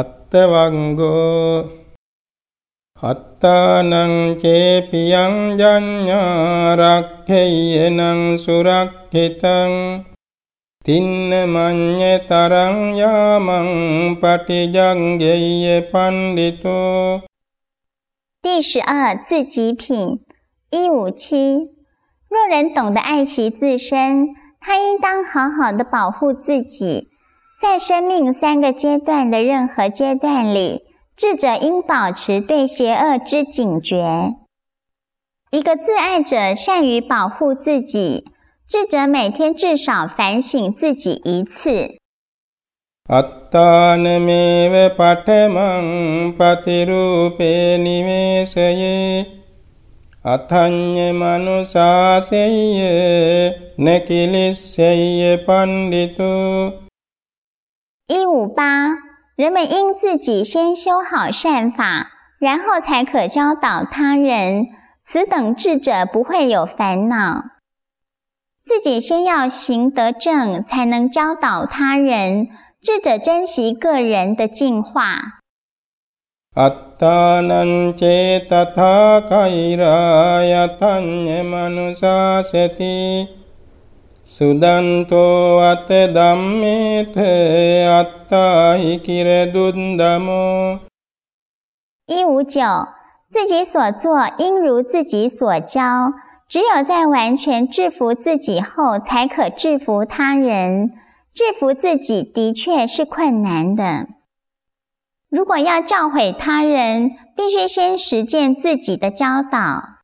අත්තවංගෝ අත්තානං චේපියං ජඤ්ඤා රක්ඛේයනං සුරක්ඛිතං තින්න මඤ්ඤ තරං යාමං පටිජංගෙය්‍ය පණ්ඩිතෝ 第十二自己品一五七，若人懂得爱惜自身，他应当好好的保护自己。 在生命三个阶段的任何阶段里，智者应保持对邪恶之警觉。一个自爱者善于保护自己，智者每天至少反省自己一次。අත්තානමේව පඨමං පතිරූපේ නිවේසයේ අතඤ්ඤ මනුසාසෙය්‍ය නකිලිස්සෙය්‍ය පණ්ඩිතු 一五八，人们应自己先修好善法，然后才可教导他人。此等智者不会有烦恼。自己先要行得正，才能教导他人。智者珍惜个人的进化。අත්තානං චේතථා කෛරායතඤ්ඤ මනුසාසති සුදන්තෝ අත ධම්මේත අත්තාහි කිරදුන්දමෝ 一五九，自己所做应如自己所教，只有在完全制服自己后，才可制服他人。制服自己的确是困难的。如果要教诲他人，必须先实践自己的教导。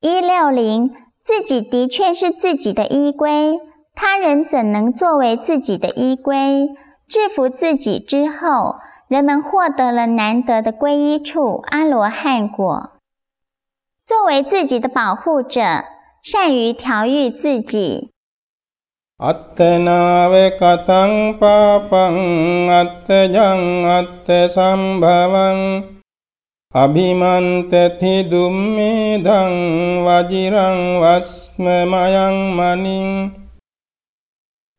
一六零，自己的确是自己的依归。他人怎能作为自己的依归？制服自己之后，人们获得了难得的皈依处——阿罗汉果。作为自己的保护者，善于调御自己。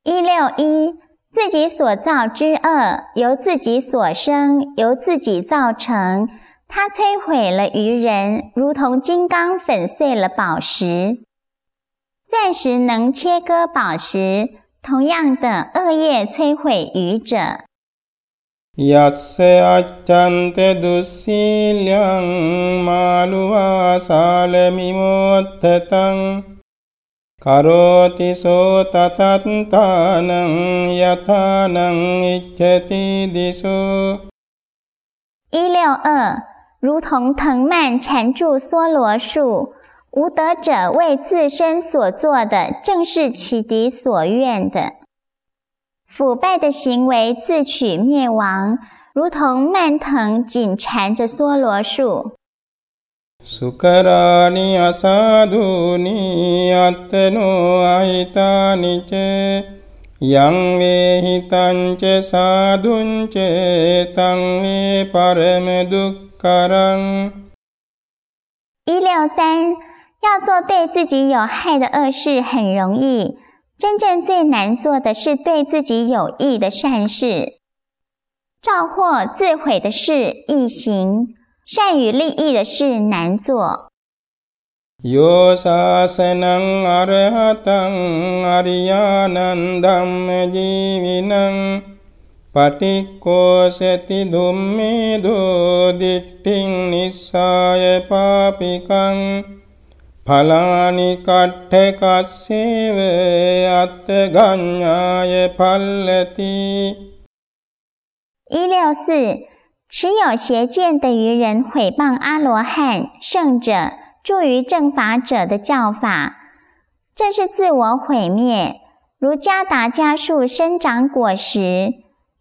一六一，自己所造之恶由自己所生，由自己造成。它摧毁了愚人，如同金刚粉碎了宝石。钻石能切割宝石，同样的，恶业摧毁愚者。亚瑟阿赞德杜西良马鲁瓦萨勒米莫特当。කරෝති සෝ තතත්තානං යථානං ඉච්ඡති දිසෝ 一六二， 如同藤蔓缠住梭罗树，无德者为自身所做的，正是其敌所愿的。腐败的行为自取灭亡，如同蔓藤紧缠着梭罗树。සුකරානි අසාධූනි අත්තනෝ අහිතානිච යං වේහිතංච සාදුංච තං වේ පරම දුක්කරං 一六三要做对自己有害的恶事很容易真正最难做的是对自己有益的善事。肇祸自毁的事易行善与利益的事难做。一六四持有邪见的愚人毁谤阿罗汉胜者助于正法者的教法这是自我毁灭。如加达加树生长果实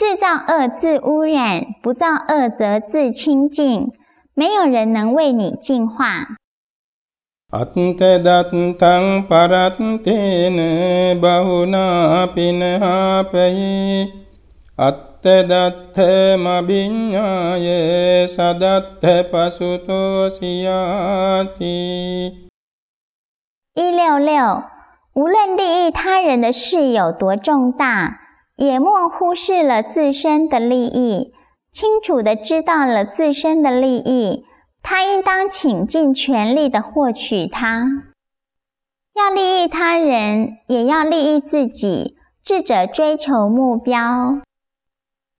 自造恶自污染，不造恶则自清净。没有人能为你净化。一六六，无论利益他人的事有多重大，也莫忽视了自身的利益。清楚的知道了自身的利益，他应当倾尽全力的获取它。要利益他人，也要利益自己。智者追求目标。